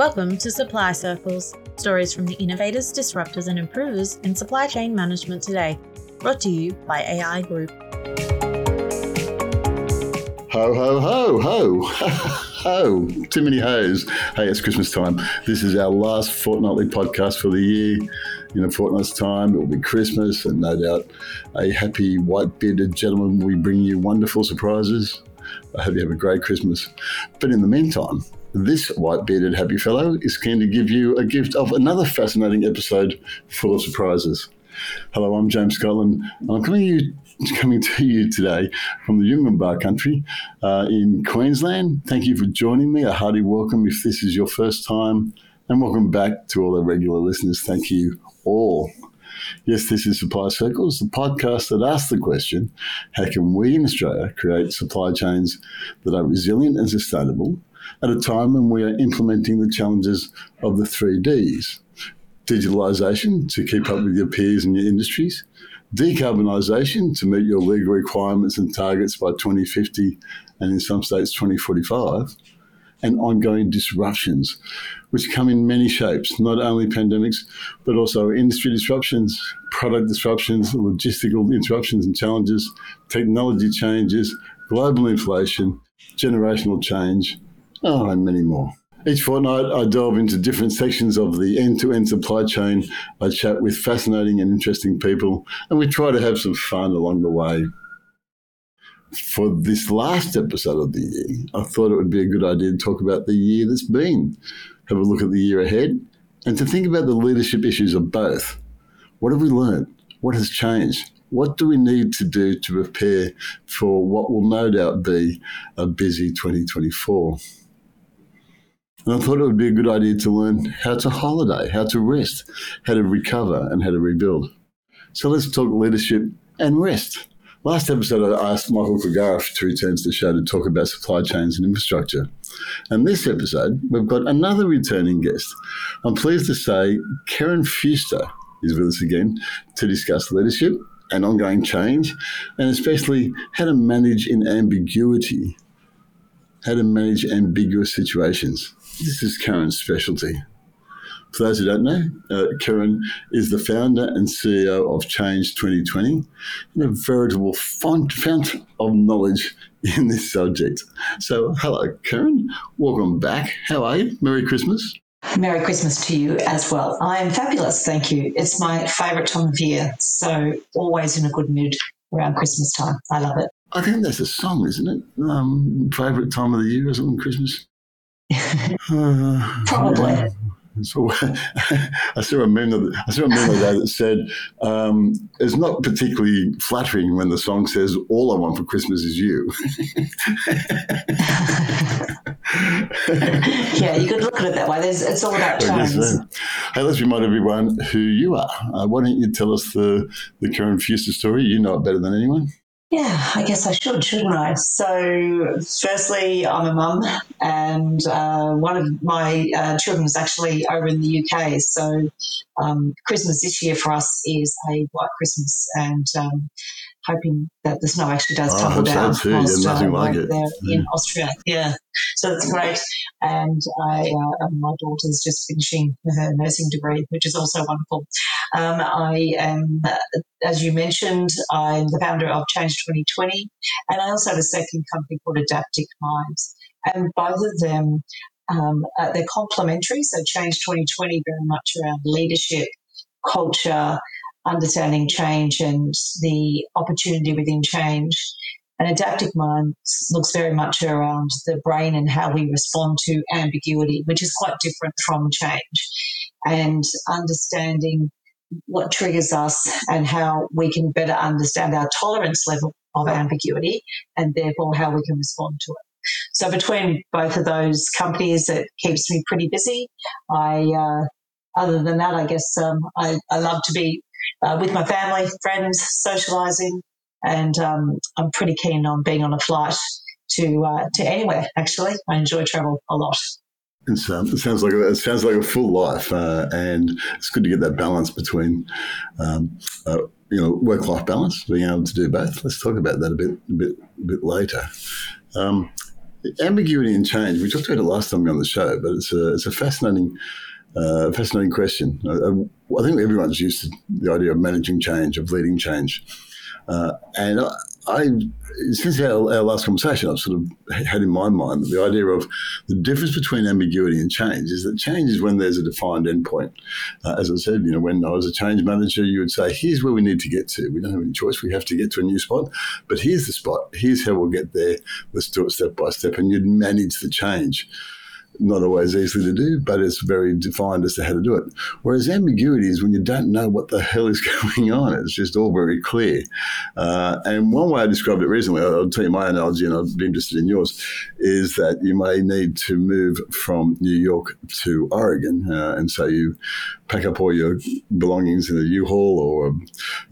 Welcome to Supply Circles, stories from the innovators, disruptors, and improvers in supply chain management today. Brought to you by AI Group. Ho, ho, ho, ho, ho. Too many hoes. Hey, it's Christmas time. This is our last fortnightly podcast for the year. In a fortnight's time, it will be Christmas, and no doubt a happy white bearded gentleman will bring you wonderful surprises. I hope you have a great Christmas. But in the meantime, this white bearded happy fellow is keen to give you a gift of another fascinating episode full of surprises. Hello, I'm James Scotland, and I'm coming, you, coming to you today from the Yungaminbar country uh, in Queensland. Thank you for joining me. A hearty welcome if this is your first time, and welcome back to all the regular listeners. Thank you all. Yes, this is Supply Circles, the podcast that asks the question how can we in Australia create supply chains that are resilient and sustainable at a time when we are implementing the challenges of the three Ds. Digitalisation to keep up with your peers and your industries, decarbonisation to meet your legal requirements and targets by 2050 and in some states 2045, and ongoing disruptions, which come in many shapes, not only pandemics, but also industry disruptions, product disruptions, logistical interruptions and challenges, technology changes, global inflation, generational change, oh, and many more. Each fortnight, I delve into different sections of the end to end supply chain. I chat with fascinating and interesting people, and we try to have some fun along the way. For this last episode of the year, I thought it would be a good idea to talk about the year that's been, have a look at the year ahead, and to think about the leadership issues of both. What have we learned? What has changed? What do we need to do to prepare for what will no doubt be a busy 2024? And I thought it would be a good idea to learn how to holiday, how to rest, how to recover, and how to rebuild. So let's talk leadership and rest. Last episode, I asked Michael Kagara to return to the show to talk about supply chains and infrastructure. And this episode, we've got another returning guest. I'm pleased to say Kerryn Fewster is with us again to discuss leadership and ongoing change, and especially how to manage in ambiguity, how to manage ambiguous situations. This is Kerryn's specialty. For those who don't know, uh, Kerryn is the founder and CEO of Change 2020, and a veritable font, fount of knowledge in this subject. So, hello, Kerryn. Welcome back. How are you? Merry Christmas. Merry Christmas to you as well. I am fabulous, thank you. It's my favourite time of year, so always in a good mood around Christmas time. I love it. I think that's a song, isn't it? Um, favourite time of the year, isn't it? Christmas? Probably. So I saw a meme. I saw a meme the day that said um, it's not particularly flattering when the song says "All I want for Christmas is you." yeah, you could look at it that way. There's, it's all about tones. So. Hey, let's remind everyone who you are. Uh, why don't you tell us the the Kerryn Fewster story? You know it better than anyone. Yeah, I guess I should, shouldn't I? So, firstly, I'm a mum, and uh, one of my uh, children is actually over in the UK. So, um, Christmas this year for us is a white Christmas, and um, hoping that the snow actually does oh, tumble down. So whilst, yeah, nothing uh, like it. There yeah. in Austria. Yeah, so that's great. And I, uh, my daughter's just finishing her nursing degree, which is also wonderful. Um, I am, as you mentioned, I'm the founder of Change 2020, and I also have a second company called AdaptiQ Minds. And both of them, um, uh, they're complementary. So Change 2020 very much around leadership, culture, understanding change and the opportunity within change. And adaptive mind looks very much around the brain and how we respond to ambiguity, which is quite different from change, and understanding what triggers us and how we can better understand our tolerance level of ambiguity and therefore how we can respond to it. So between both of those companies, it keeps me pretty busy. I, uh, other than that, I guess um, I, I love to be uh, with my family, friends, socializing, and um, I'm pretty keen on being on a flight to uh, to anywhere. Actually, I enjoy travel a lot. Um, it sounds like a, it sounds like a full life, uh, and it's good to get that balance between, um, uh, you know, work life balance, being able to do both. Let's talk about that a bit, a bit, a bit later. Um, ambiguity and change. We talked about it last time we on the show, but it's a it's a fascinating. Uh, fascinating question. I, I, think everyone's used to the idea of managing change, of leading change. Uh, and I, I, since our, our, last conversation, I've sort of had in my mind the idea of the difference between ambiguity and change is that change is when there's a defined endpoint. Uh, as I said, you know, when I was a change manager, you would say, "Here's where we need to get to. We don't have any choice. We have to get to a new spot, but here's the spot. Here's how we'll get there. Let's do it step by step." And you'd manage the change not always easily to do, but it's very defined as to how to do it. Whereas ambiguity is when you don't know what the hell is going on. It's just all very clear. Uh, and one way I described it recently, I'll tell you my analogy and I'd be interested in yours, is that you may need to move from New York to Oregon. Uh, and so you pack up all your belongings in a U-Haul or,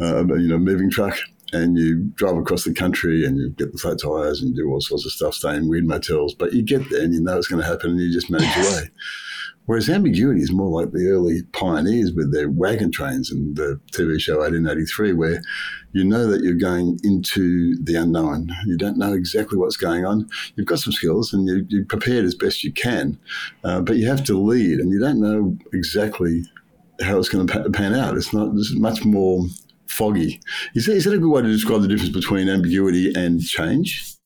a, uh, you know, moving truck and you drive across the country and you get the flat tires and do all sorts of stuff, stay in weird motels. But you get there and you know it's going to happen and you just manage your way. Whereas ambiguity is more like the early pioneers with their wagon trains and the TV show 1883, where you know that you're going into the unknown. You don't know exactly what's going on. You've got some skills and you, are prepared as best you can, uh, but you have to lead and you don't know exactly how it's going to pan out. It's not. It's much more foggy. Is that, is that a good way to describe the difference between ambiguity and change?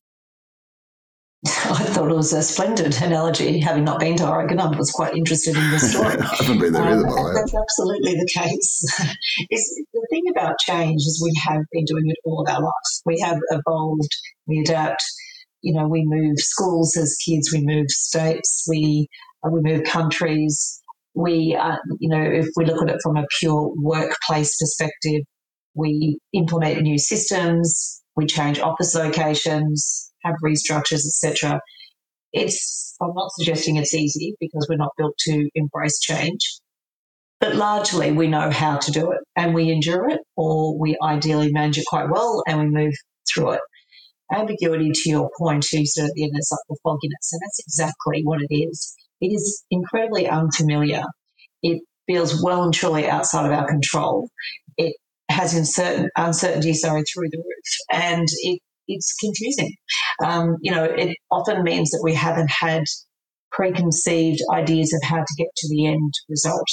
I thought it was a splendid analogy. Having not been to Oregon, I was quite interested in the story. I haven't been there either. Um, that's absolutely the case. it's, the thing about change is we have been doing it all of our lives. We have evolved, we adapt. You know, we move schools as kids, we move states, we uh, we move countries. We, uh, you know, if we look at it from a pure workplace perspective, we implement new systems, we change office locations, have restructures, etc. It's I'm not suggesting it's easy because we're not built to embrace change, but largely we know how to do it and we endure it, or we ideally manage it quite well and we move through it. Ambiguity, to your point, you said at the end, it's like the fogginess, and that's exactly what it is. It is incredibly unfamiliar. It feels well and truly outside of our control. It has uncertain, uncertainty sorry, through the roof. And it, it's confusing. Um, you know, it often means that we haven't had preconceived ideas of how to get to the end result.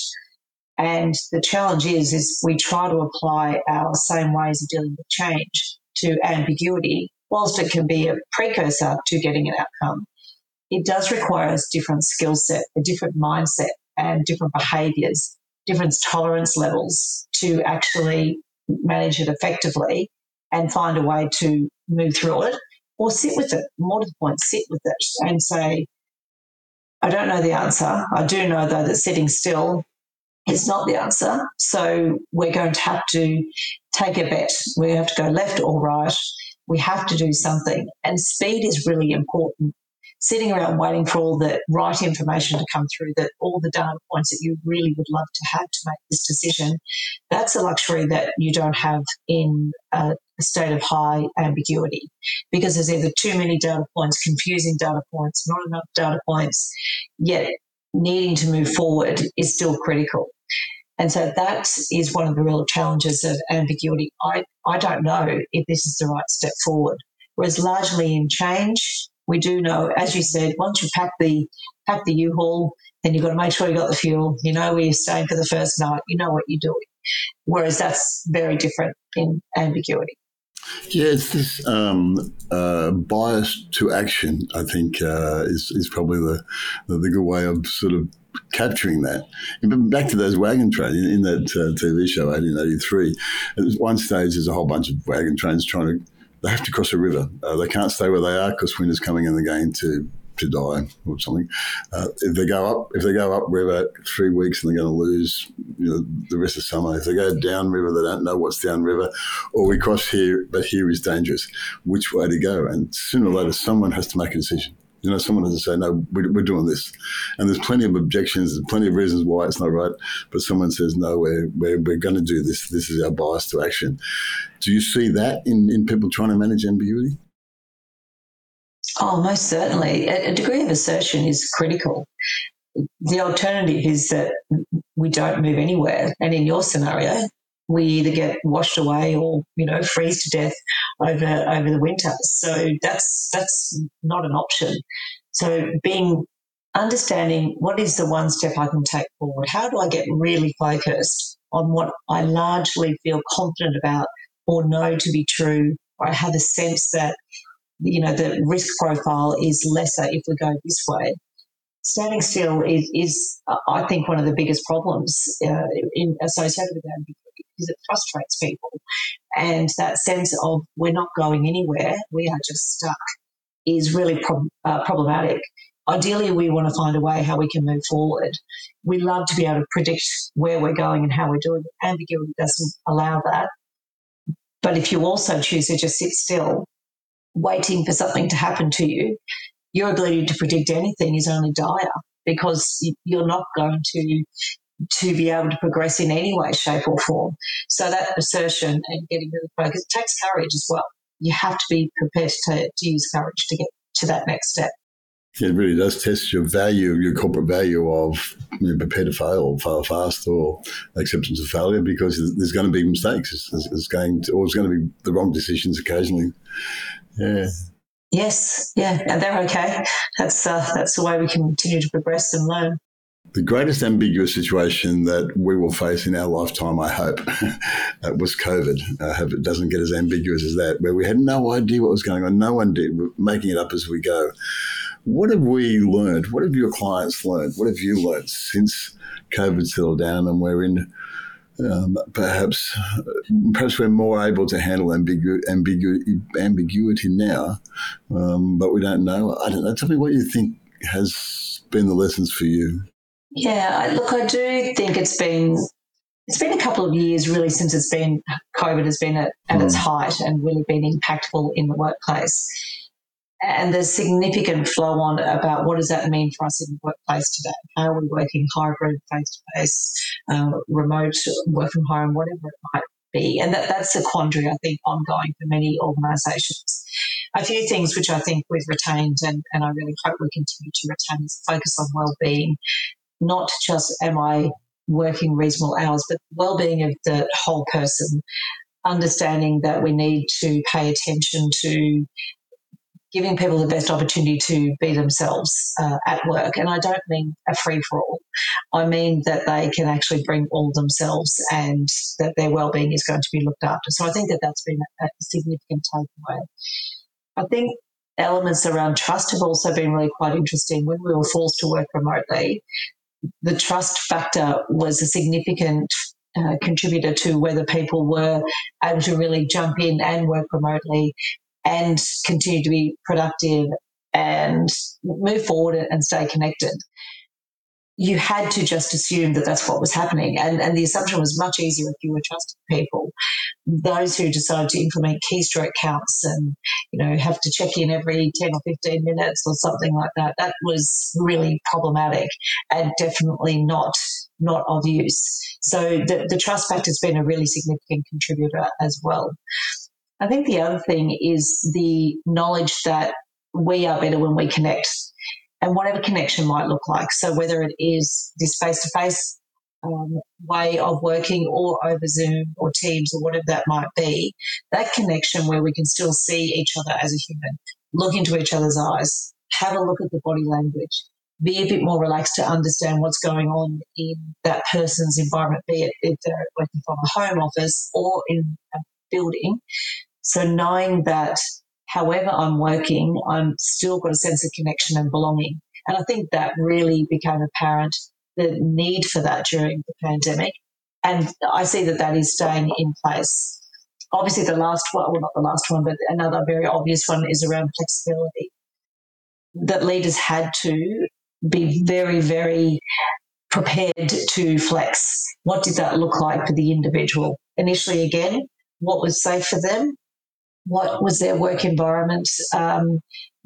And the challenge is, is we try to apply our same ways of dealing with change to ambiguity, whilst it can be a precursor to getting an outcome. It does require a different skill set, a different mindset, and different behaviours, different tolerance levels to actually manage it effectively and find a way to move through it or sit with it. More to the point, sit with it and say, I don't know the answer. I do know, though, that sitting still is not the answer. So we're going to have to take a bet. We have to go left or right. We have to do something. And speed is really important sitting around waiting for all the right information to come through, that all the data points that you really would love to have to make this decision, that's a luxury that you don't have in a state of high ambiguity because there's either too many data points, confusing data points, not enough data points, yet needing to move forward is still critical. And so that is one of the real challenges of ambiguity. I, I don't know if this is the right step forward. Whereas largely in change, we do know, as you said, once you pack the pack the U-Haul, then you've got to make sure you got the fuel. You know where you're staying for the first night. You know what you're doing. Whereas that's very different in ambiguity. Yeah, it's this um, uh, bias to action. I think uh, is is probably the, the, the good way of sort of capturing that. Back to those wagon trains in, in that uh, TV show, 1883. At one stage, there's a whole bunch of wagon trains trying to they have to cross a river. Uh, they can't stay where they are because winter's coming they're going to to die or something. Uh, if they go up, if they go up river three weeks and they're going to lose, you know, the rest of summer. If they go down river, they don't know what's down river, or we cross here, but here is dangerous. Which way to go? And sooner or later, someone has to make a decision. You know, someone has to say, no, we're, we're doing this. And there's plenty of objections, there's plenty of reasons why it's not right. But someone says, no, we're, we're, we're going to do this. This is our bias to action. Do you see that in, in people trying to manage ambiguity? Oh, most certainly. A, a degree of assertion is critical. The alternative is that we don't move anywhere. And in your scenario, we either get washed away or you know freeze to death over over the winter. So that's that's not an option. So being understanding what is the one step I can take forward. How do I get really focused on what I largely feel confident about or know to be true, or I have a sense that you know the risk profile is lesser if we go this way standing still is, is I think, one of the biggest problems uh, in, associated with ambiguity because it frustrates people. And that sense of we're not going anywhere, we are just stuck, is really prob- uh, problematic. Ideally, we want to find a way how we can move forward. We love to be able to predict where we're going and how we're doing it. Ambiguity doesn't allow that. But if you also choose to just sit still, waiting for something to happen to you, your ability to predict anything is only dire because you're not going to to be able to progress in any way, shape, or form. So that assertion and getting really focused takes courage as well. You have to be prepared to, to use courage to get to that next step. It really does test your value, your corporate value of you know, prepare to fail or fail fast or acceptance of failure because there's going to be mistakes. There's, going to, or it's going to be the wrong decisions occasionally. Yeah. Yes, yeah, and they're okay. That's uh, that's the way we continue to progress and learn. The greatest ambiguous situation that we will face in our lifetime, I hope, was COVID. I hope it doesn't get as ambiguous as that, where we had no idea what was going on. No one did. We're making it up as we go. What have we learned? What have your clients learned? What have you learned since COVID settled down and we're in um, perhaps perhaps we're more able to handle ambigu- ambigu- ambiguity now, um, but we don't know. I don't know. Tell me what you think has been the lessons for you. Yeah, look, I do think it's been it's been a couple of years really since it's been COVID has been at, at mm. its height and really been impactful in the workplace and there's significant flow on about what does that mean for us in the workplace today? How are we working hybrid, face to face, remote, work from home, whatever it might be? And that, that's a quandary, I think, ongoing for many organisations. A few things which I think we've retained and, and I really hope we continue to retain is focus on well-being, not just am I working reasonable hours, but well-being of the whole person understanding that we need to pay attention to giving people the best opportunity to be themselves uh, at work. And I don't mean a free for all. I mean that they can actually bring all themselves and that their well-being is going to be looked after. So I think that that's been a, a significant takeaway. I think elements around trust have also been really quite interesting. When we were forced to work remotely, the trust factor was a significant uh, contributor to whether people were able to really jump in and work remotely and continue to be productive and move forward and stay connected. You had to just assume that that's what was happening. And, and the assumption was much easier if you were trusted people. Those who decided to implement keystroke counts and, you know, have to check in every 10 or 15 minutes or something like that, that was really problematic and definitely not not of use. So the, the trust factor has been a really significant contributor as well. I think the other thing is the knowledge that we are better when we connect and whatever connection might look like. So whether it is this face to face way of working or over Zoom or Teams or whatever that might be, that connection where we can still see each other as a human, look into each other's eyes, have a look at the body language, be a bit more relaxed to understand what's going on in that person's environment, be it if they're working from a home office or in a building, so knowing that however I'm working, I'm still got a sense of connection and belonging. And I think that really became apparent, the need for that during the pandemic. And I see that that is staying in place. Obviously, the last one, well, not the last one, but another very obvious one is around flexibility. That leaders had to be very, very prepared to flex. What did that look like for the individual? Initially, again, what was safe for them? What was their work environment um,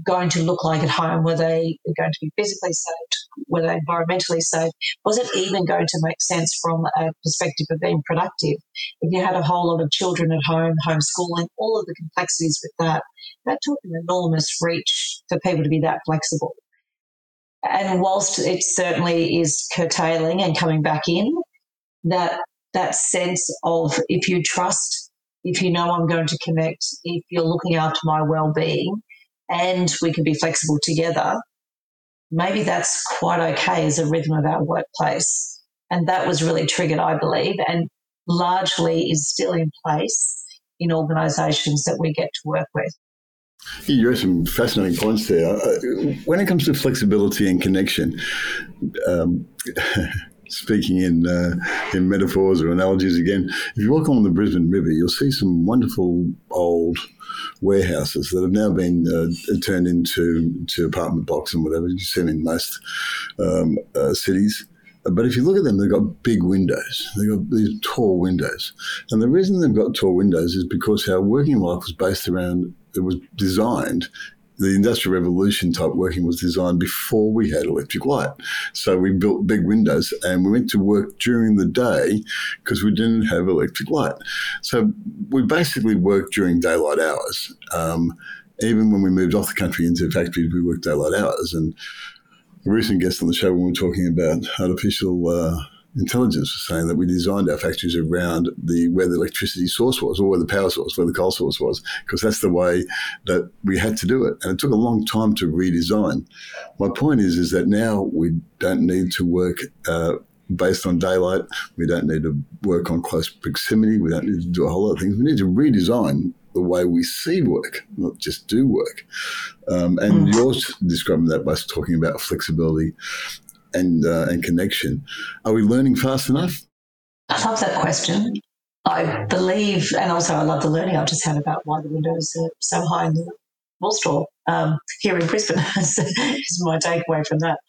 going to look like at home? Were they going to be physically safe? Were they environmentally safe? Was it even going to make sense from a perspective of being productive? If you had a whole lot of children at home, homeschooling, all of the complexities with that, that took an enormous reach for people to be that flexible. And whilst it certainly is curtailing and coming back in, that that sense of if you trust, if you know I'm going to connect, if you're looking after my well being, and we can be flexible together, maybe that's quite okay as a rhythm of our workplace. And that was really triggered, I believe, and largely is still in place in organisations that we get to work with. You raised some fascinating points there. Uh, when it comes to flexibility and connection, um, speaking in uh, in metaphors or analogies again, if you walk along the Brisbane River, you'll see some wonderful old warehouses that have now been uh, turned into to apartment blocks and whatever. You see them in most um, uh, cities. But if you look at them, they've got big windows. They've got these tall windows. And the reason they've got tall windows is because our working life was based around, it was designed the industrial revolution type working was designed before we had electric light. So we built big windows and we went to work during the day because we didn't have electric light. So we basically worked during daylight hours. Um, even when we moved off the country into factories, we worked daylight hours. And a recent guest on the show when we were talking about artificial uh, intelligence was saying that we designed our factories around the where the electricity source was or where the power source, where the coal source was, because that's the way that we had to do it. And it took a long time to redesign. My point is, is that now we don't need to work uh, based on daylight. We don't need to work on close proximity. We don't need to do a whole lot of things. We need to redesign the way we see work, not just do work. Um, and mm. you're describing that by talking about flexibility and uh, and connection. Are we learning fast enough? I love that question. I believe, and also I love the learning I've just had about why the windows are so high in the wool store um, here in Brisbane. is my takeaway from that.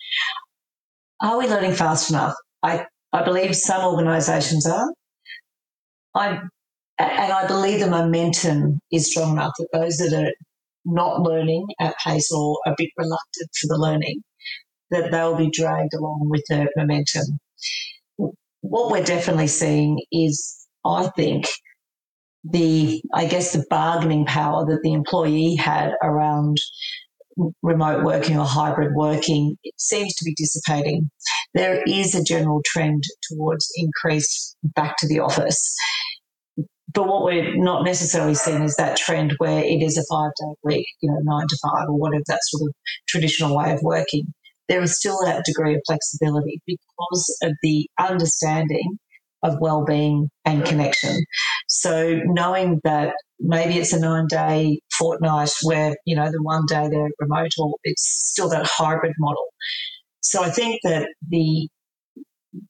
Are we learning fast enough? I, I believe some organisations are. I and I believe the momentum is strong enough that those that are not learning at pace or a bit reluctant for the learning, that they'll be dragged along with the momentum. What we're definitely seeing is, I think, the, I guess, the bargaining power that the employee had around remote working or hybrid working seems to be dissipating. There is a general trend towards increased back to the office. But what we're not necessarily seeing is that trend where it is a five day week, you know, nine to five or whatever that sort of traditional way of working there is still that degree of flexibility because of the understanding of well-being and connection. So knowing that maybe it's a nine-day fortnight where you know the one day they're remote, or it's still that hybrid model. So I think that the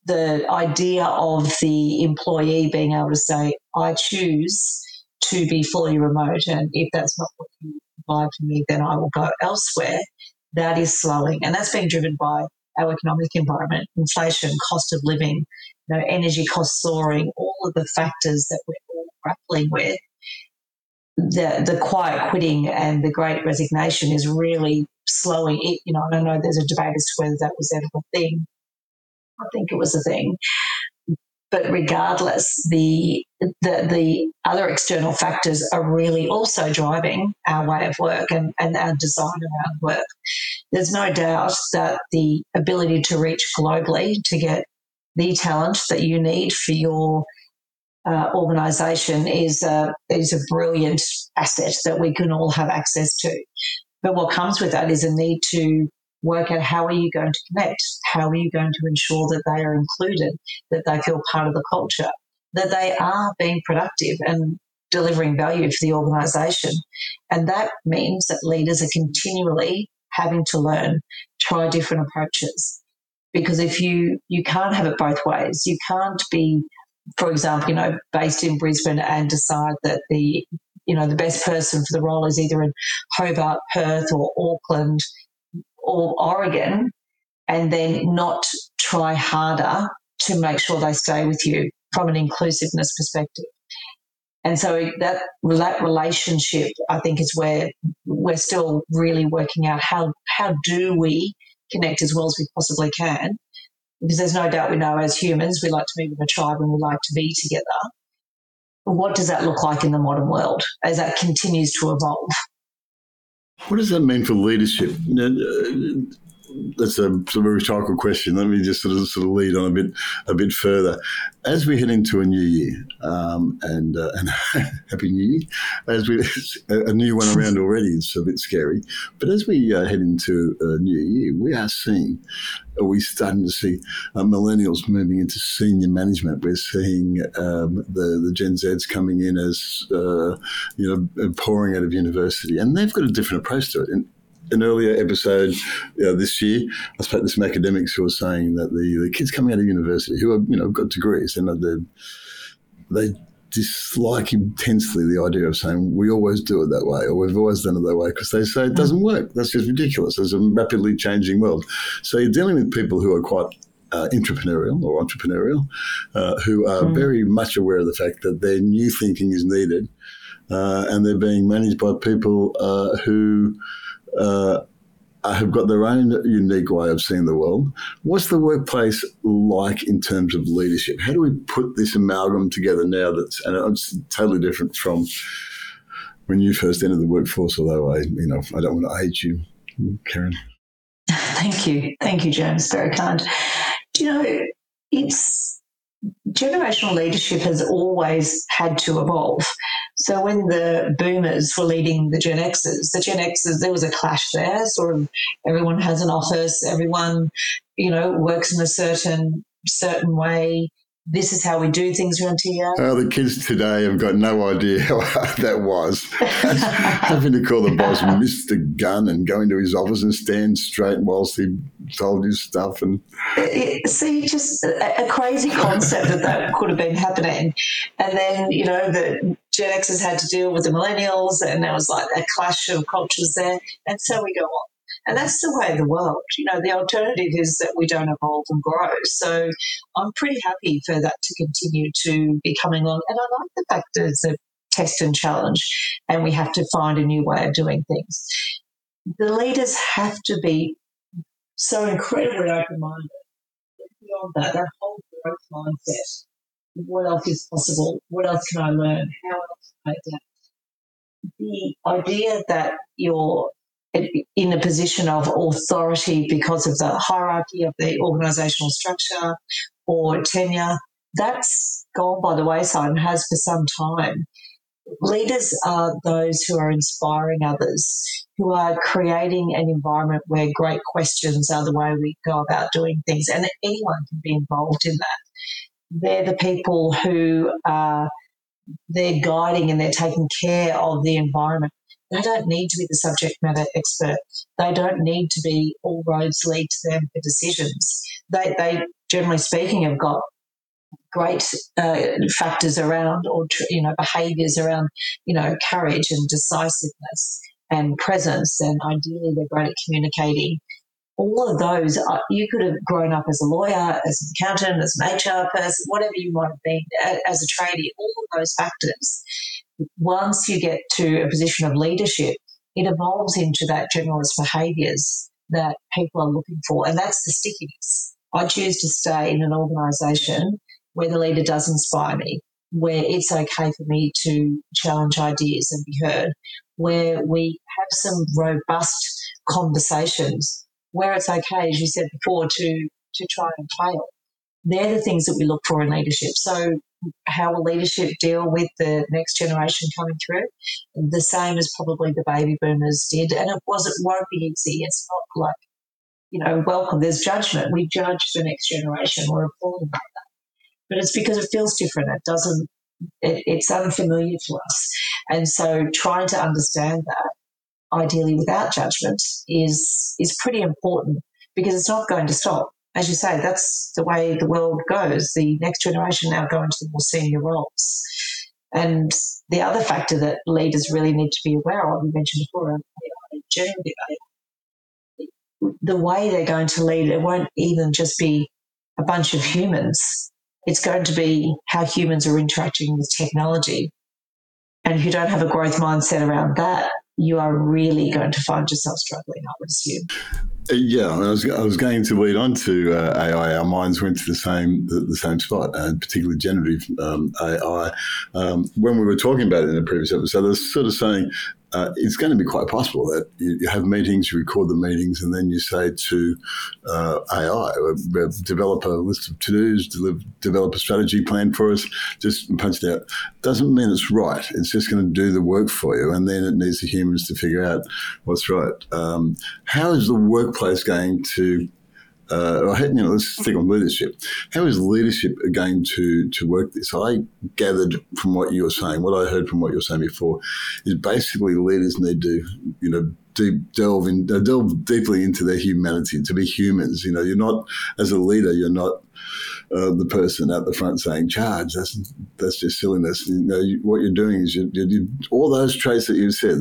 the idea of the employee being able to say, "I choose to be fully remote, and if that's not what you provide for me, then I will go elsewhere," that is slowing. And that's being driven by our economic environment, inflation, cost of living, you know, energy costs soaring, all of the factors that we're all grappling with. The, the quiet quitting and the great resignation is really slowing it. You know, I don't know there's a debate as to whether that was ever a thing. I think it was a thing. But regardless, the, the, the other external factors are really also driving our way of work and, and our design around work. There's no doubt that the ability to reach globally to get the talent that you need for your uh, organisation is a, is a brilliant asset that we can all have access to. But what comes with that is a need to work out how are you going to connect? How are you going to ensure that they are included, that they feel part of the culture, that they are being productive and delivering value for the organisation. And that means that leaders are continually having to learn, try different approaches. Because if you you can't have it both ways, you can't be, for example, you know, based in Brisbane and decide that the you know the best person for the role is either in Hobart, Perth, or Auckland, or Oregon and then not try harder to make sure they stay with you from an inclusiveness perspective. And so that that relationship, I think, is where we're still really working out how how do we connect as well as we possibly can. Because there's no doubt we know as humans we like to be with a tribe and we like to be together. But what does that look like in the modern world as that continues to evolve? What does that mean for leadership? Uh, Uh, that's a a rhetorical question. Let me just sort of sort of lead on a bit a bit further. As we head into a new year, um, and uh, and happy New Year, as we a new one around already, it's a bit scary. But as we uh, head into a new year, we are seeing, are we starting to see uh, millennials moving into senior management? We're seeing um, the the Gen Zs coming in as uh, you know pouring out of university, and they've got a different approach to it. And an earlier episode this year, I spoke to some academics who were saying that the, the kids coming out of university who have you know got degrees and they dislike intensely the idea of saying we always do it that way or we've always done it that way because they say it doesn't work. That's just ridiculous. There's a rapidly changing world. So you're dealing with people who are quite uh, entrepreneurial or entrepreneurial, uh, who are mm. very much aware of the fact that their new thinking is needed, uh, and they're being managed by people uh, who uh, have got their own unique way of seeing the world. What's the workplace like in terms of leadership? How do we put this amalgam together now? That's and it's totally different from when you first entered the workforce. Although I, you know, I don't want to age you, Kerryn. Thank you, thank you, James. Very kind. Do you know it's generational leadership has always had to evolve. So when the boomers were leading the Gen Xers, the Gen Xers, there was a clash there. Sort of everyone has an office, everyone, you know, works in a certain certain way this is how we do things around here. Oh, the kids today have got no idea how hard that was. Having to call the boss Mr. Gun and go into his office and stand straight whilst he told you stuff. And see, just a, a crazy concept that that could have been happening. And then, you know, the Gen Xers had to deal with the millennials, and there was like a clash of cultures there. And so we go on. And that's the way of the world. You know, the alternative is that we don't evolve and grow. So I'm pretty happy for that to continue to be coming along. And I like the fact that it's a test and challenge and we have to find a new way of doing things. The leaders have to be so incredibly open minded. Beyond that, that whole growth mindset. What else is possible? What else can I learn? How else can I adapt? The idea that you're in a position of authority because of the hierarchy of the organisational structure or tenure, that's gone by the wayside and has for some time. Leaders are those who are inspiring others, who are creating an environment where great questions are the way we go about doing things, and anyone can be involved in that. They're the people who are they're guiding and they're taking care of the environment they don't need to be the subject matter expert. They don't need to be all roads lead to them for decisions. They, they generally speaking, have got great uh, factors around, or you know, behaviours around, you know, courage and decisiveness and presence, and ideally they're great at communicating. All of those, uh, you could have grown up as a lawyer, as an accountant, as an HR person, whatever you might have been, as a tradie. All of those factors once you get to a position of leadership, it evolves into that generalist behaviours that people are looking for. And that's the stickiness. I choose to stay in an organisation where the leader does inspire me, where it's okay for me to challenge ideas and be heard, where we have some robust conversations, where it's okay, as you said before, to, to try and fail. They're the things that we look for in leadership. So how will leadership deal with the next generation coming through? The same as probably the baby boomers did. And it was it won't be easy. It's not like, you know, welcome. There's judgment. We judge the next generation. We're appalled by that. But it's because it feels different. It doesn't it, it's unfamiliar to us. And so trying to understand that, ideally without judgment, is is pretty important because it's not going to stop as you say, that's the way the world goes. The next generation now go into the more senior roles. And the other factor that leaders really need to be aware of, you mentioned before, the way they're going to lead, it won't even just be a bunch of humans. It's going to be how humans are interacting with technology. And if you don't have a growth mindset around that, you are really going to find yourself struggling, I would assume. Yeah, I was, I was going to lead on to uh, AI. Our minds went to the same the, the same spot, and particularly generative um, AI. Um, when we were talking about it in the previous episode, I was sort of saying uh, it's going to be quite possible that you, you, have meetings, you record the meetings, and then you say to uh, AI, develop a list of to dos, develop a strategy plan for us, just punch it out. Doesn't mean it's right. It's just going to do the work for you, and then it needs the humans to figure out what's right. Um, how is the workplace going to uh, you know, let's think on leadership. How is leadership going to, to work this? I gathered from what you were saying, what I heard from what you were saying before, is basically leaders need to, you know, deep, delve in, uh, delve deeply into their humanity, to be humans. You know, you're not as a leader, you're not uh, the person at the front saying charge. That's that's just silliness. You know, you, what you're doing is you, you, all those traits that you said,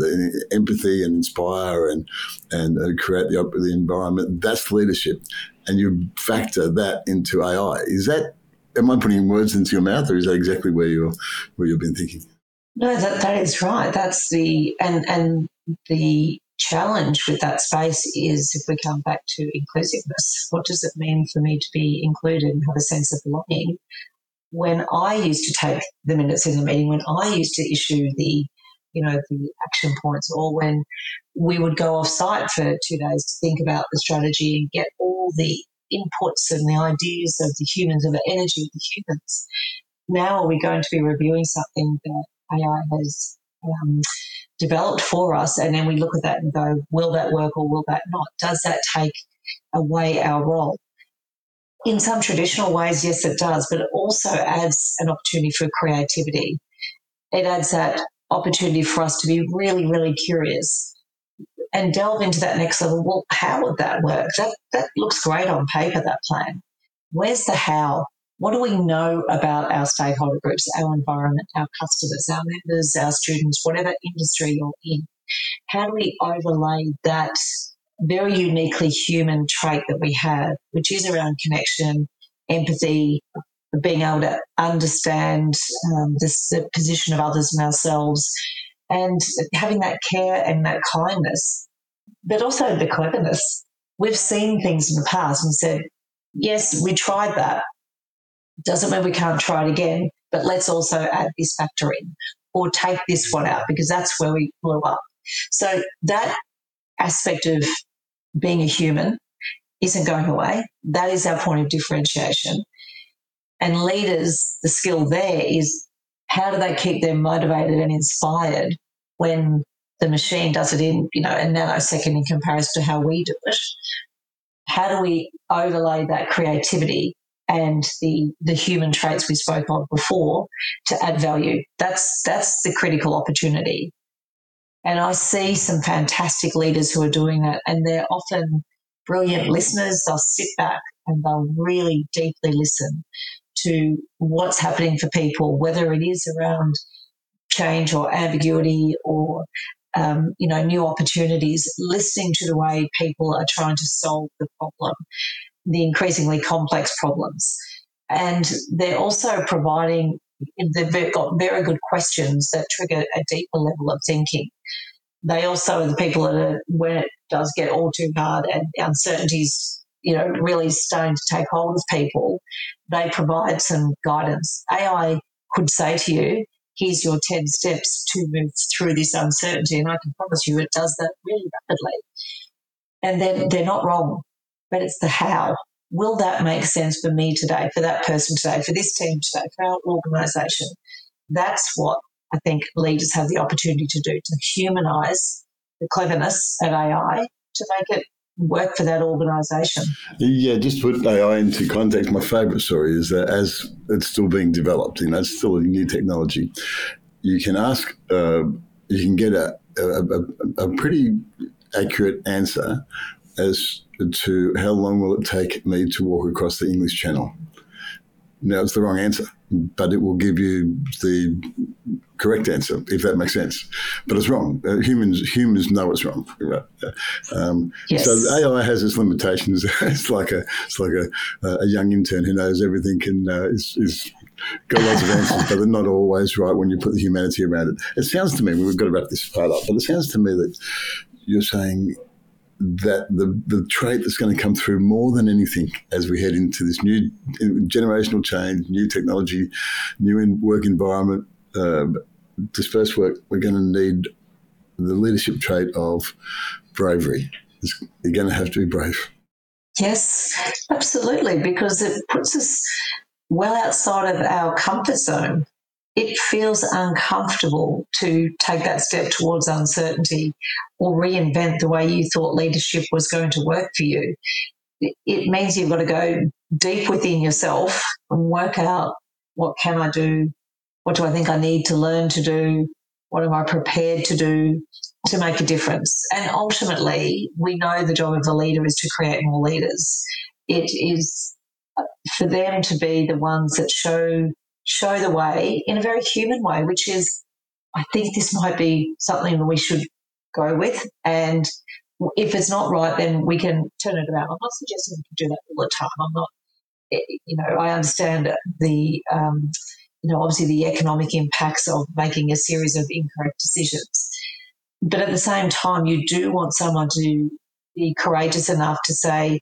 empathy and inspire and and uh, create the the environment. That's leadership and you factor that into AI. Is that am I putting words into your mouth, or is that exactly where you're where you've been thinking? No, that that is right. That's the and and the challenge with that space is if we come back to inclusiveness, what does it mean for me to be included and have a sense of belonging? When I used to take the minutes in the meeting, when I used to issue the you know, the action points, or when we would go off site for two days to think about the strategy and get all the inputs and the ideas of the humans and the energy of the humans. Now are we going to be reviewing something that AI has um, developed for us, and then we look at that and go, will that work or will that not? Does that take away our role? In some traditional ways, yes, it does, but it also adds an opportunity for creativity. It adds that opportunity for us to be really, really curious and delve into that next level. Well, how would that work? That, that looks great on paper, that plan. Where's the how? What do we know about our stakeholder groups, our environment, our customers, our members, our students, whatever industry you're in? How do we overlay that very uniquely human trait that we have, which is around connection, empathy, being able to understand um, this, the position of others and ourselves, and having that care and that kindness, but also the cleverness. We've seen things in the past and said, yes, we tried that. Doesn't mean we can't try it again, but let's also add this factor in or take this one out because that's where we blew up. So that aspect of being a human isn't going away. That is our point of differentiation. And leaders, the skill there is how do they keep them motivated and inspired when the machine does it in, you know, a nanosecond in comparison to how we do it? How do we overlay that creativity and the the human traits we spoke of before to add value? That's that's the critical opportunity. And I see some fantastic leaders who are doing that, and they're often brilliant listeners. They'll sit back and they'll really deeply listen to what's happening for people, whether it is around change or ambiguity or um, you know new opportunities, listening to the way people are trying to solve the problem, the increasingly complex problems, and they're also providing. They've got very good questions that trigger a deeper level of thinking. They also are the people that are, when it does get all too hard and uncertainties you know, really starting to take hold of people, they provide some guidance. AI could say to you, here's your 10 steps to move through this uncertainty. And I can promise you it does that really rapidly. And then they're not wrong, but it's the how. Will that make sense for me today, for that person today, for this team today, for our organisation? That's what I think leaders have the opportunity to do to humanize the cleverness of AI to make it work for that organisation. Yeah, just put AI into context, my favourite story is that as it's still being developed, you know, it's still a new technology. You can ask, uh, you can get a, a, a pretty accurate answer as to how long will it take me to walk across the English Channel. Now, it's the wrong answer, but it will give you the correct answer, if that makes sense. But it's wrong. Uh, humans humans know it's wrong. Um, yes. So AI has its limitations. it's like a it's like a, a young intern who knows everything can uh, is, is got lots of answers, but they're not always right when you put the humanity around it. It sounds to me we've got to wrap this part up, but it sounds to me that you're saying that the, the trait that's going to come through more than anything as we head into this new generational change, new technology, new in work environment, uh, dispersed work, we're going to need the leadership trait of bravery. You're going to have to be brave. Yes, absolutely, because it puts us well outside of our comfort zone. It feels uncomfortable to take that step towards uncertainty or reinvent the way you thought leadership was going to work for you. It means you've got to go deep within yourself and work out what can I do? What do I think I need to learn to do? What am I prepared to do to make a difference? And ultimately, we know the job of the leader is to create more leaders. It is for them to be the ones that show show the way in a very human way, which is, I think this might be something that we should go with. And if it's not right, then we can turn it around. I'm not suggesting we can do that all the time. I'm not, eh, you know, I understand the, um, you know, obviously the economic impacts of making a series of incorrect decisions. But at the same time, you do want someone to be courageous enough to say,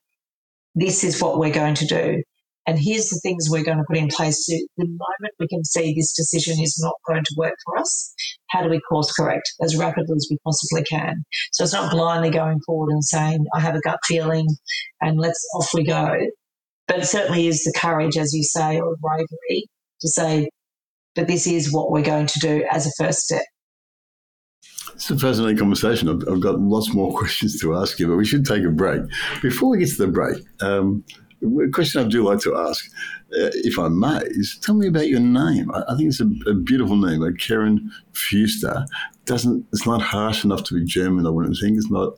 this is what we're going to do. And here's the things we're going to put in place. To, the moment we can see this decision is not going to work for us, how do we course correct as rapidly as we possibly can? So it's not blindly going forward and saying, I have a gut feeling and let's off we go. But it certainly is the courage, as you say, or bravery to say, but this is what we're going to do as a first step. It's a fascinating conversation. I've, I've, got lots more questions to ask you, but we should take a break. Before we get to the break, um, a question I do like to ask, uh, if I may, is tell me about your name. I, I think it's a, a, beautiful name, like Kerryn Fewster. Doesn't it's not harsh enough to be German? I wouldn't think it's not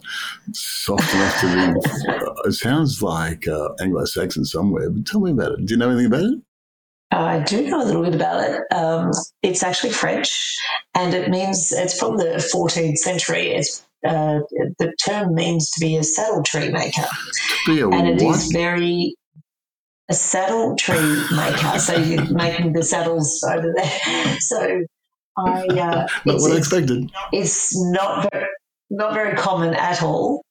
soft enough to be. It sounds like uh, Anglo-Saxon somewhere. But tell me about it. Do you know anything about it? I do know a little bit about it. Um, it's actually French, and it means it's from the 14th century. It's uh, the term means to be a saddle tree maker. Be a and it what? is very a saddle tree maker. so you're making the saddles over there. So I uh, not what I expected. It's not very, not very common at all,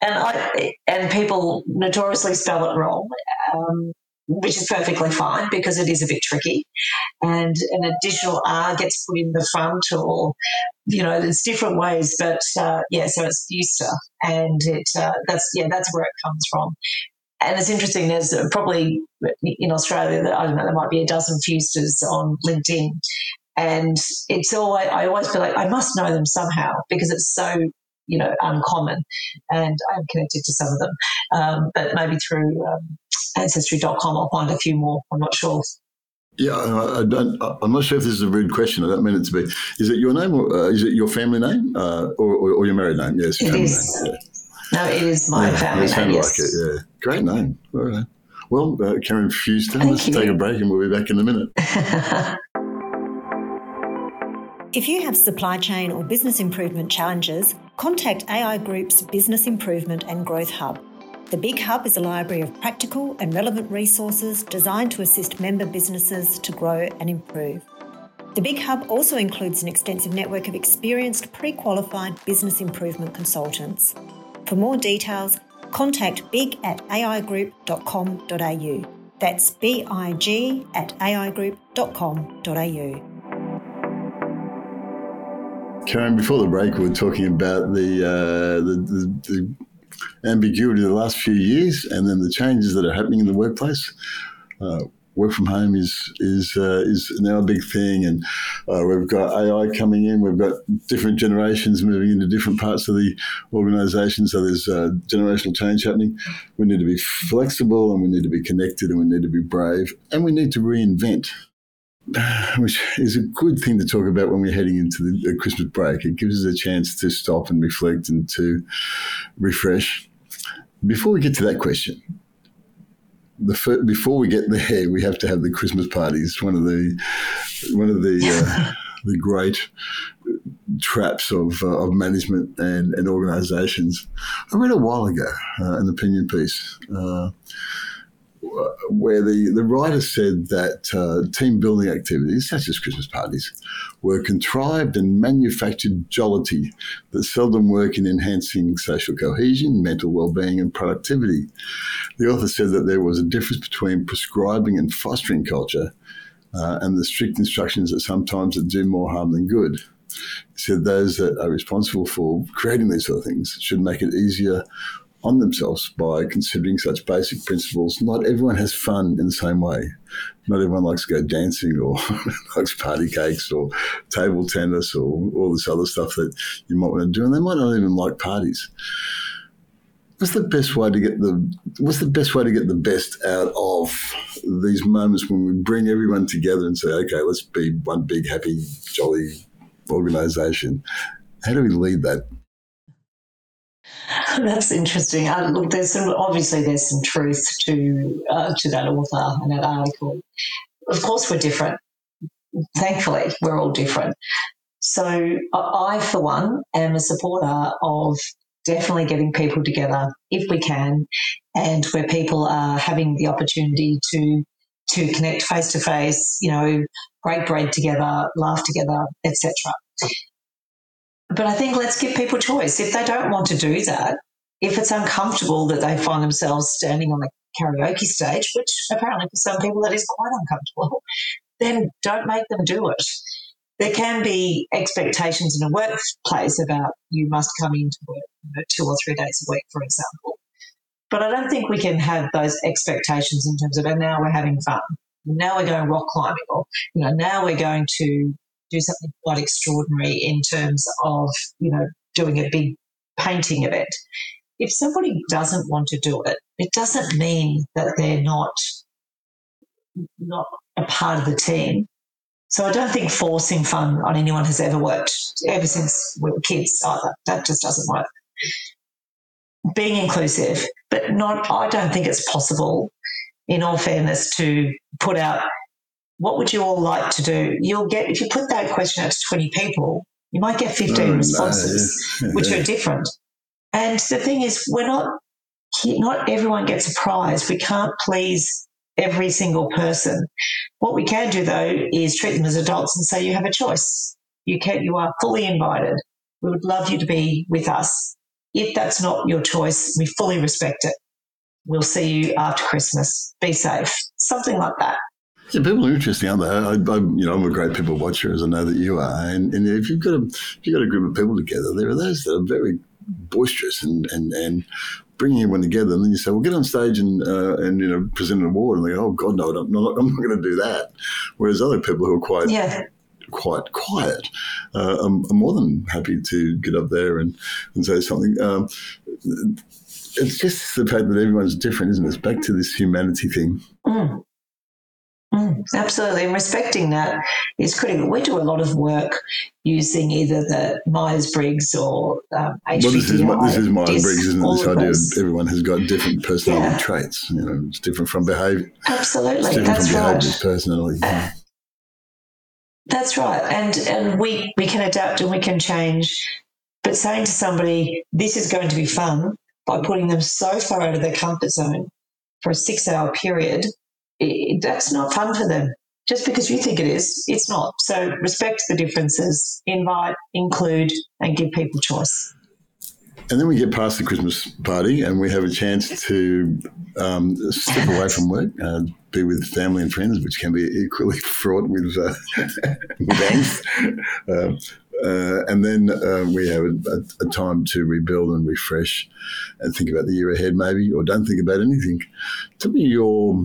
and I and people notoriously spell it wrong. Um, which is perfectly fine because it is a bit tricky. And an additional R gets put in the front, or you know, there's different ways. But uh, yeah, so it's Fewster, and it uh, that's yeah, that's where it comes from. And it's interesting. There's probably in Australia, I don't know, there might be a dozen Fewsters on LinkedIn, and it's always I always feel like I must know them somehow because it's so you know uncommon, and I'm connected to some of them, um, but maybe through um, ancestry.com I'll find a few more. I'm not sure. Yeah, I, I am not sure if this is a rude question. I don't mean it to be. Is it your name or uh, is it your family name uh, or, or, or, your married name? Yes, it is. Name. Yeah. No, it is my yeah, family it name. Yes. like it. Yeah, great name. All right. Well, uh, Kerryn Fewster, let's you. take a break and we'll be back in a minute. if you have supply chain or business improvement challenges, contact AI Group's Business Improvement and Growth Hub. The Big Hub is a library of practical and relevant resources designed to assist member businesses to grow and improve. The Big Hub also includes an extensive network of experienced pre qualified business improvement consultants. For more details, contact big at aigroup.com.au. That's big at aigroup.com.au. Kerryn, before the break, we were talking about the, uh, the, the, the ambiguity the last few years, and then the changes that are happening in the workplace. Uh, work from home is is uh, is now a big thing, and uh, we've got AI coming in. We've got different generations moving into different parts of the organisation. So there's uh, generational change happening. We need to be flexible, and we need to be connected, and we need to be brave, and we need to reinvent. Which is a good thing to talk about when we're heading into the Christmas break. It gives us a chance to stop and reflect and to refresh. Before we get to that question, the first, before we get there, we have to have the Christmas parties. One of the one of the uh, the great traps of, uh, of management and, and organisations. I read a while ago uh, an opinion piece uh, where the, the writer said that uh, team building activities, such as Christmas parties, were contrived and manufactured jollity that seldom work in enhancing social cohesion, mental well-being, and productivity. The author said that there was a difference between prescribing and fostering culture, uh, and the strict instructions that sometimes do more harm than good. he said those that are responsible for creating these sort of things should make it easier on themselves by considering such basic principles. Not everyone has fun in the same way. Not everyone likes to go dancing or likes party cakes or table tennis or all this other stuff that you might want to do, and they might not even like parties. What's the best way to get the What's the best way to get the best out of these moments when we bring everyone together and say, "Okay, let's be one big, happy, jolly organisation"? How do we lead that? That's interesting. Uh, look, there's some, obviously there's some truth to uh, to that author and that article. Of course, we're different. Thankfully, we're all different. So I, for one, am a supporter of definitely getting people together if we can, and where people are having the opportunity to to connect face to face. You know, break bread together, laugh together, etc. But I think let's give people choice. If they don't want to do that, if it's uncomfortable that they find themselves standing on a karaoke stage, which apparently for some people that is quite uncomfortable, then don't make them do it. There can be expectations in a workplace about you must come into work you know, two or three days a week, for example. But I don't think we can have those expectations in terms of, and now we're having fun. Now we're going rock climbing, or you know, now we're going to do something quite extraordinary in terms of, you know, doing a big painting event. If somebody doesn't want to do it, it doesn't mean that they're not not a part of the team. So I don't think forcing fun on anyone has ever worked ever since we were kids either. That just doesn't work. Being inclusive, but not I don't think it's possible in all fairness to put out what would you all like to do? You'll get, if you put that question out to 20 people, you might get 15 oh, responses, no. which are different. And the thing is, we're not, not everyone gets a prize. We can't please every single person. What we can do though is treat them as adults and say, you have a choice. You can, you are fully invited. We would love you to be with us. If that's not your choice, we fully respect it. We'll see you after Christmas. Be safe. Something like that. Yeah, people are interesting, aren't they? I, I, you know, I'm a great people watcher, as I know that you are. And, and if you've got a if you've got a group of people together, there are those that are very boisterous and and and bringing everyone together. And then you say, well, get on stage and uh, and you know present an award, and they go, oh God, no, I'm not, I'm not going to do that. Whereas other people who are quite yeah. quite quiet uh, are, are, more than happy to get up there and and say something. Um, it's just the fact that everyone's different, isn't it? It's back to this humanity thing. Mm. Mm, absolutely. And respecting that is critical. We do a lot of work using either the Myers Briggs or um, HBDI. Well, this is, this is Myers Briggs, isn't it? This idea of everyone has got different personality yeah. traits. You know, it's different from behavior. Absolutely. It's different That's from behavior right. personality. Uh, that's right. And, and we, we can adapt and we can change. But saying to somebody, this is going to be fun by putting them so far out of their comfort zone for a six hour period it, that's not fun for them. Just because you think it is, it's not. So respect the differences, invite, include, and give people choice. And then we get past the Christmas party and we have a chance to um, step away from work, uh, be with family and friends, which can be equally fraught with, uh, with angst. Uh, uh, and then uh, we have a, a, time to rebuild and refresh and think about the year ahead, maybe, or don't think about anything. Tell me your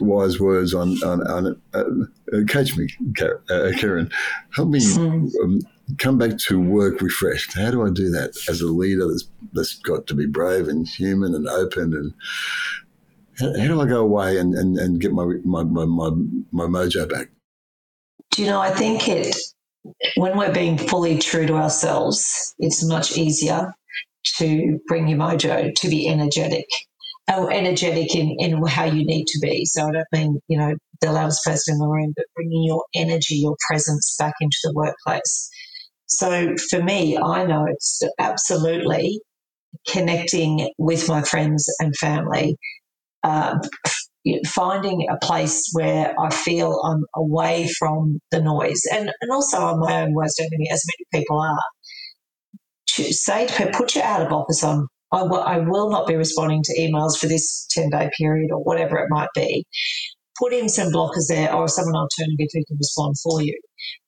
wise words on on, on uh, uh, catch me, uh, Kerryn. Help me mm. um, come back to work refreshed. How do I do that as a leader that's, that's got to be brave and human and open and how, how do I go away and, and, and get my, my, my, my, my mojo back? Do you know, I think it, when we're being fully true to ourselves, it's much easier to bring your mojo, to be energetic energetic in, in how you need to be. So I don't mean, you know, the loudest person in the room, but bringing your energy, your presence back into the workplace. So for me, I know it's absolutely connecting with my friends and family, uh, finding a place where I feel I'm away from the noise and, and also I'm my own worst enemy, as many people are. To say to her, put your out of office on I, w- I will not be responding to emails for this 10 day period or whatever it might be. put in some blockers there or someone alternative who can respond for you.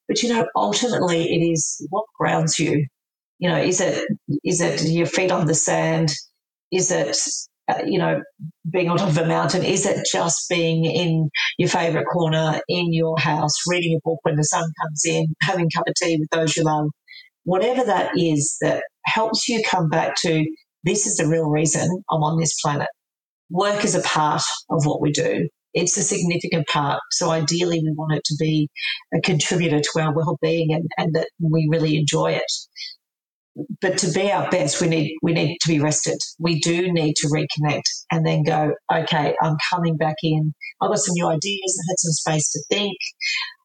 But you know, ultimately, it is what grounds you. You know, is it is it your feet on the sand? Is it uh, you know being on top of a mountain? Is it just being in your favorite corner in your house, reading a book when the sun comes in, having a cup of tea with those you love? Whatever that is that helps you come back to this is the real reason I'm on this planet. Work is a part of what we do it's a significant part. So ideally, we want it to be a contributor to our well-being and, and that we really enjoy it. But to be our best, we need we need to be rested. We do need to reconnect and then go. Okay, I'm coming back in. I've got some new ideas. I had some space to think.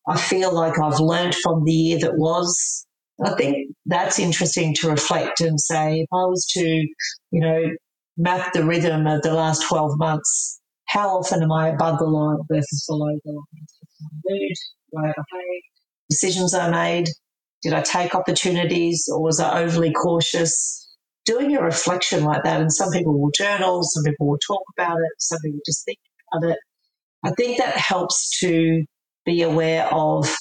I feel like I've learned from the year that was. I think that's interesting to reflect and say, if I was to, you know, map the rhythm of the last 12 months, how often am I above the line versus below the line? Mood, I? Decisions I made. Did I take opportunities or was I overly cautious? Doing a reflection like that, and some people will journal, some people will talk about it, some people just think about it. I think that helps to be aware of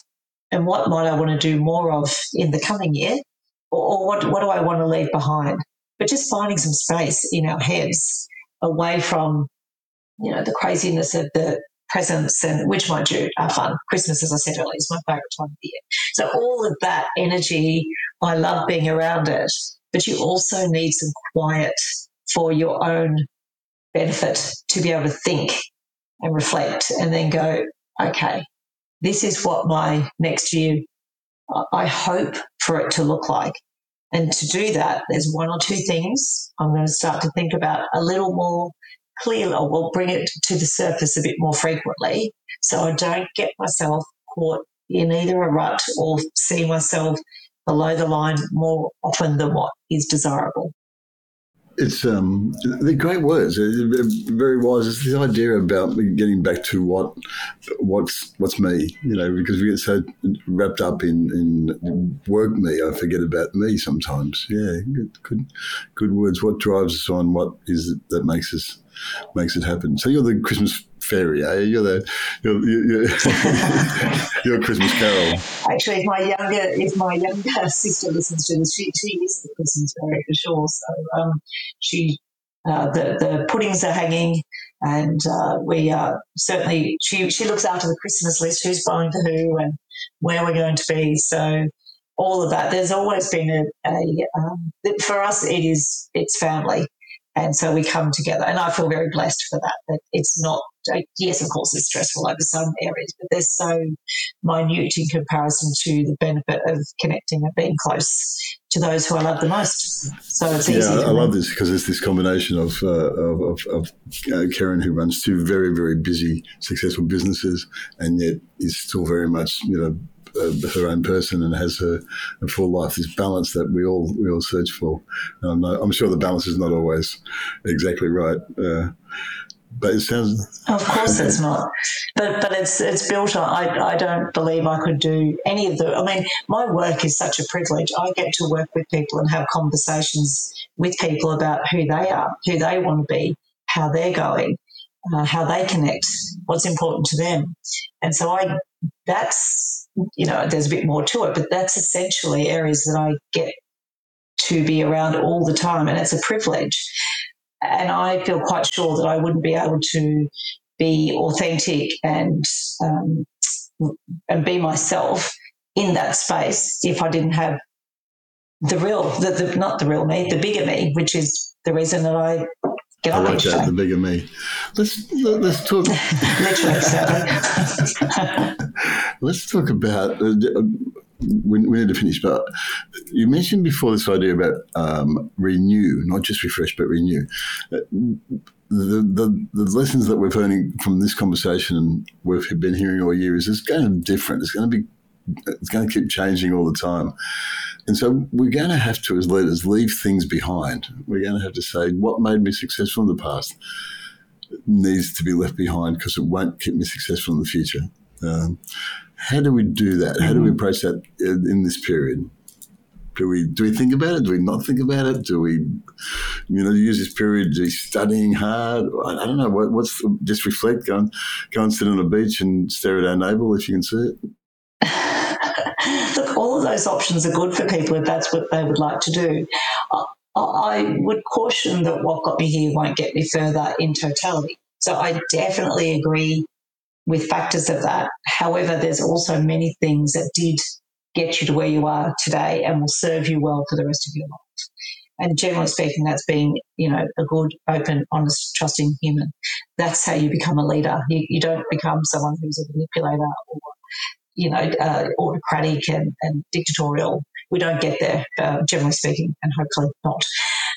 and what might I want to do more of in the coming year, or, or what, what do I want to leave behind? But just finding some space in our heads away from you know, the craziness of the presents and which mind you are fun. Christmas, as I said earlier, is my favourite time of the year. So all of that energy, I love being around it. But you also need some quiet for your own benefit to be able to think and reflect and then go, okay, this is what my next year I hope for it to look like. And to do that, there's one or two things I'm going to start to think about a little more clearly or will bring it to the surface a bit more frequently so I don't get myself caught in either a rut or see myself below the line more often than what is desirable. It's um, they're great words. Very wise. It's this idea about getting back to what what's what's me, you know, because we get so wrapped up in, in work me, I forget about me sometimes. Yeah, good, good, good words. What drives us on? What is it that makes us makes it happen. So you're the Christmas fairy, eh? You're the you're, you're, you're Christmas Carol. Actually, if my younger if my younger sister listens to this, she, she is the Christmas fairy for sure. So um, she uh, the the puddings are hanging, and uh, we uh, certainly she she looks after the Christmas list, who's buying to who, and where we're going to be. So all of that. There's always been a, a um, for us it is it's family. And so we come together, and I feel very blessed for that. That it's not, yes, of course, it's stressful over some areas, but they're so minute in comparison to the benefit of connecting and being close to those who I love the most. So it's easy. Yeah, I love this because it's this combination of uh, of, of, uh, Kerryn, who runs two very very busy, successful businesses, and yet is still very much you know uh, her own person and has her a full life. This balance that we all we all search for. Um, I'm sure the balance is not always exactly right. Uh, but it sounds. Of course, it's not. But but it's it's built on. I I don't believe I could do any of the. I mean, my work is such a privilege. I get to work with people and have conversations with people about who they are, who they want to be, how they're going, uh, how they connect, what's important to them, and so I. That's you know, there's a bit more to it, but that's essentially areas that I get to be around all the time, and it's a privilege. And I feel quite sure that I wouldn't be able to be authentic and um, and be myself in that space if I didn't have the real, the, the, not the real me, the bigger me, which is the reason that I get I like that, the bigger me. Let's let's talk. Literally, let's talk about. Uh, we, we, need to finish, but you mentioned before this idea about um, renew, not just refresh, but renew. Uh, the, the, the, lessons that we're learning from this conversation and we've been hearing all year is it's going to be different. It's going to be it's going to keep changing all the time. And so we're going to have to, as leaders, leave things behind. We're going to have to say, what made me successful in the past needs to be left behind because it won't keep me successful in the future. Um, how do we do that? How do we mm-hmm. approach that in this period? Do we do we think about it? Do we not think about it? Do we, you know, use this period to studying hard? I, I don't know. What, what's just reflect? Go and go and sit on a beach and stare at our navel if you can see it. Look, all of those options are good for people if that's what they would like to do. I would caution that what got me here won't get me further in totality. So I definitely agree with factors of that. However, there's also many things that did get you to where you are today and will serve you well for the rest of your life. And generally speaking, that's being, you know, a good, open, honest, trusting human. That's how you become a leader. You, you don't become someone who's a manipulator or, you know, uh, autocratic and, and, dictatorial. We don't get there, uh, generally speaking, and hopefully not.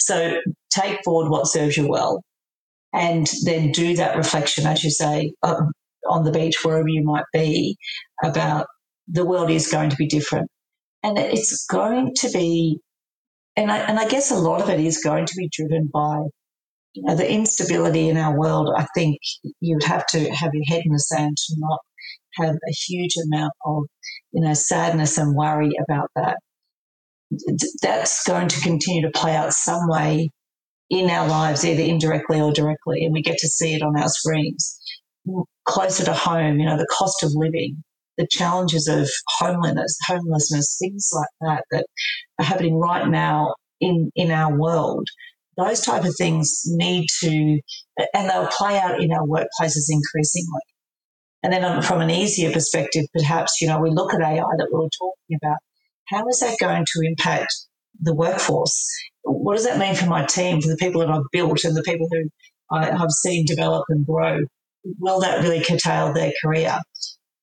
So take forward what serves you well and then do that reflection, as you say, um, on the beach, wherever you might be, about the world is going to be different. And it's going to be, and I, and I guess a lot of it is going to be driven by you know, the instability in our world. I think you'd have to have your head in the sand to not have a huge amount of, you know, sadness and worry about that. That's going to continue to play out some way in our lives, either indirectly or directly, and we get to see it on our screens. Closer to home, you know, the cost of living, the challenges of homelessness, homelessness, things like that that are happening right now in, in our world. Those type of things need to, and they'll play out in our workplaces increasingly. And then from an easier perspective, perhaps, you know, we look at AI that we were talking about. How is that going to impact the workforce? What does that mean for my team, for the people that I've built and the people who I have seen develop and grow? Will that really curtail their career?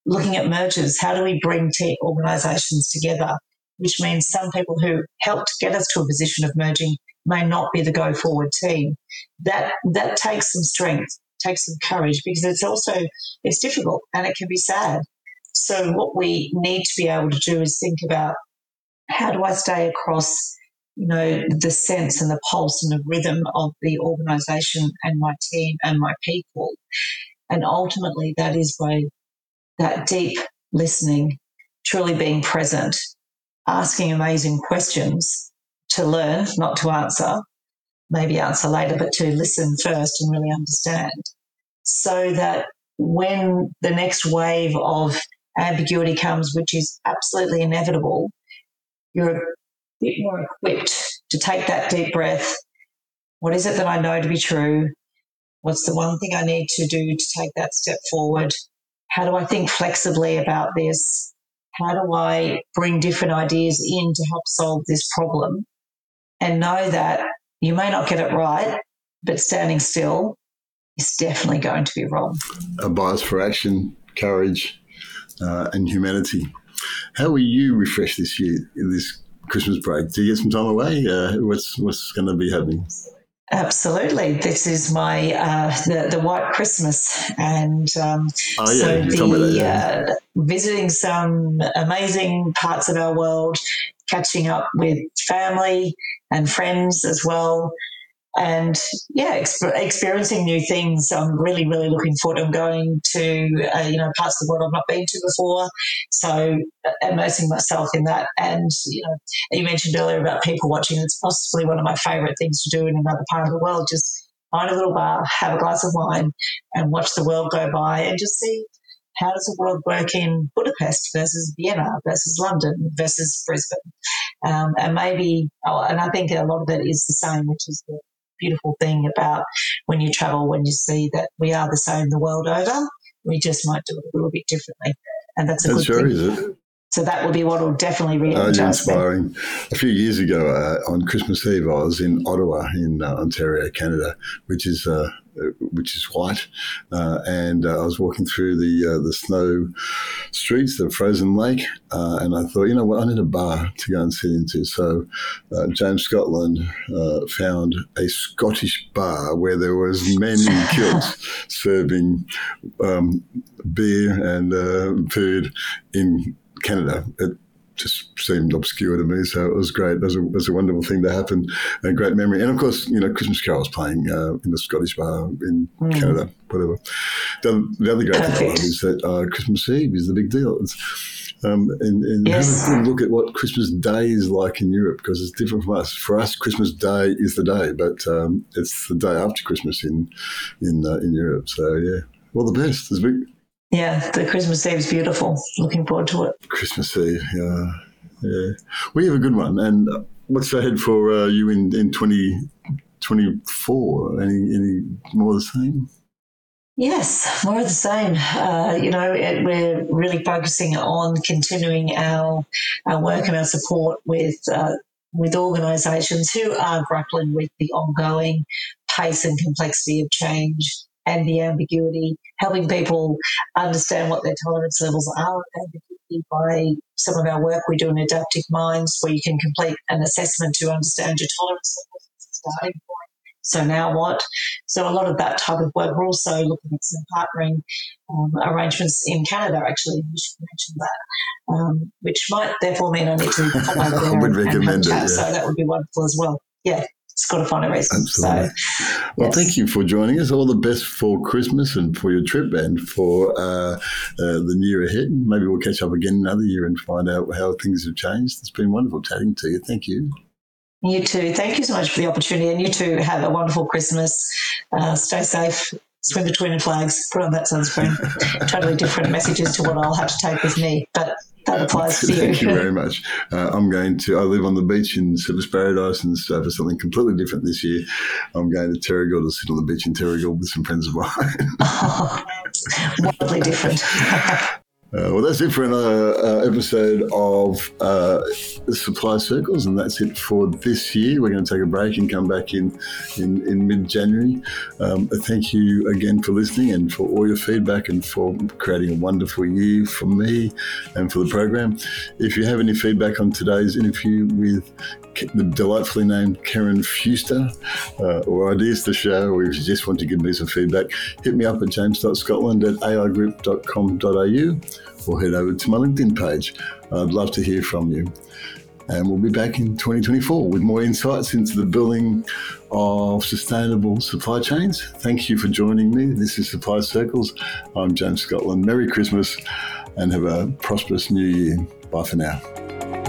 looking at mergers. How do we bring tech organisations together? Which means some people who helped get us to a position of merging may not be the go forward team. That that takes some strength, takes some courage because it's also it's difficult and it can be sad. So what we need to be able to do is think about how do I stay across you know, the sense and the pulse and the rhythm of the organization and my team and my people. And ultimately, that is by that deep listening, truly being present, asking amazing questions to learn, not to answer, maybe answer later, but to listen first and really understand. So that when the next wave of ambiguity comes, which is absolutely inevitable, you're a bit more equipped to take that deep breath. What is it that I know to be true? What's the one thing I need to do to take that step forward? How do I think flexibly about this? How do I bring different ideas in to help solve this problem? And know that you may not get it right, but standing still is definitely going to be wrong. A bias for action, courage, uh, and humanity. How will you refresh this year, in this Christmas break? Do you get some time away? Uh, what's what's going to be happening? Absolutely, this is my uh, the the White Christmas, and um, oh, yeah. so the that, yeah. uh, visiting some amazing parts of our world, catching up with family and friends as well, and yeah, exp- experiencing new things. I'm really, really looking forward. I'm going to uh, you know parts of the world I've not been to before, so uh, immersing myself in that. And you know, you mentioned earlier about people watching. It's possibly one of my favourite things to do in another part of the world. Just find a little bar, have a glass of wine, and watch the world go by, and just see how does the world work in Budapest versus Vienna versus London versus Brisbane? Um, and maybe, oh, and I think a lot of it is the same, which is the beautiful thing about when you travel, when you see that we are the same the world over. We just might do it a little bit differently. And that's a that's good thing. So that will be what will definitely re-energize uh, inspiring. A few years ago, uh, on Christmas Eve, I was in Ottawa, in uh, Ontario, Canada, which is uh, which is white, uh, and uh, I was walking through the the snow streets, the frozen lake, and I thought, you know what, I need a bar to go and sit into. So James Scotland found a Scottish bar where there was men in kilts serving um, beer and food in Canada. It, just seemed obscure to me. So it was great. It was a, it was a wonderful thing to happen. A great memory. And of course, you know, Christmas carols playing uh, in the Scottish bar in mm. Canada, whatever. The, the other great Perfect. thing is that uh, Christmas Eve is the big deal. It's, um, and, and yes. have a look at what Christmas Day is like in Europe because it's different from us. For us, Christmas Day is the day, but um, it's the day after Christmas in in uh, in Europe. So yeah, well, the best. There's big, yeah, the Christmas Eve is beautiful. Looking forward to it. Christmas Eve, yeah, yeah. We have a good one. And what's ahead for uh, you in in twenty twenty four? Any any more the same? Yes, more of the same. Uh, you know, it, we're really focusing on continuing our our work and our support with uh, with organisations who are grappling with the ongoing pace and complexity of change and the ambiguity, helping people understand what their tolerance levels are. By some of our work, we do in AdaptiQ Minds where you can complete an assessment to understand your tolerance levels. So now what? So a lot of that type of work. We're also looking at some partnering um, arrangements in Canada. Actually, you should mention that, um, which might therefore mean I need to come over there. I would and, recommend and it. Yeah. So that would be wonderful as well. Yeah it's got to find a reason. Absolutely. So, well, yes. thank you for joining us. All the best for Christmas and for your trip and for uh, uh, the year ahead. Maybe we'll catch up again another year and find out how things have changed. It's been wonderful chatting to you. Thank you. You too. Thank you so much for the opportunity. And you too have a wonderful Christmas. Uh, stay safe. Swim between the flags. Put on that sunscreen. totally different messages to what I'll have to take with me. But that applies to you. Thank you very much. Uh, I'm going to, I live on the beach in Surfers Paradise, and so for something completely different this year, I'm going to Terrigal to sit on the beach in Terrigal with some friends of mine. oh, wildly different. Uh, well, that's it for another uh, episode of uh, Supply Circles, and that's it for this year. We're going to take a break and come back in in, in mid January. Um, thank you again for listening and for all your feedback and for creating a wonderful year for me and for the program. If you have any feedback on today's interview with the delightfully named Kerryn Fewster, uh, or ideas to share, or if you just want to give me some feedback, hit me up at james.scotland at aigroup.com.au or head over to my LinkedIn page. I'd love to hear from you. And we'll be back in 2024 with more insights into the building of sustainable supply chains. Thank you for joining me. This is Supply Circles. I'm James Scotland. Merry Christmas and have a prosperous new year. Bye for now.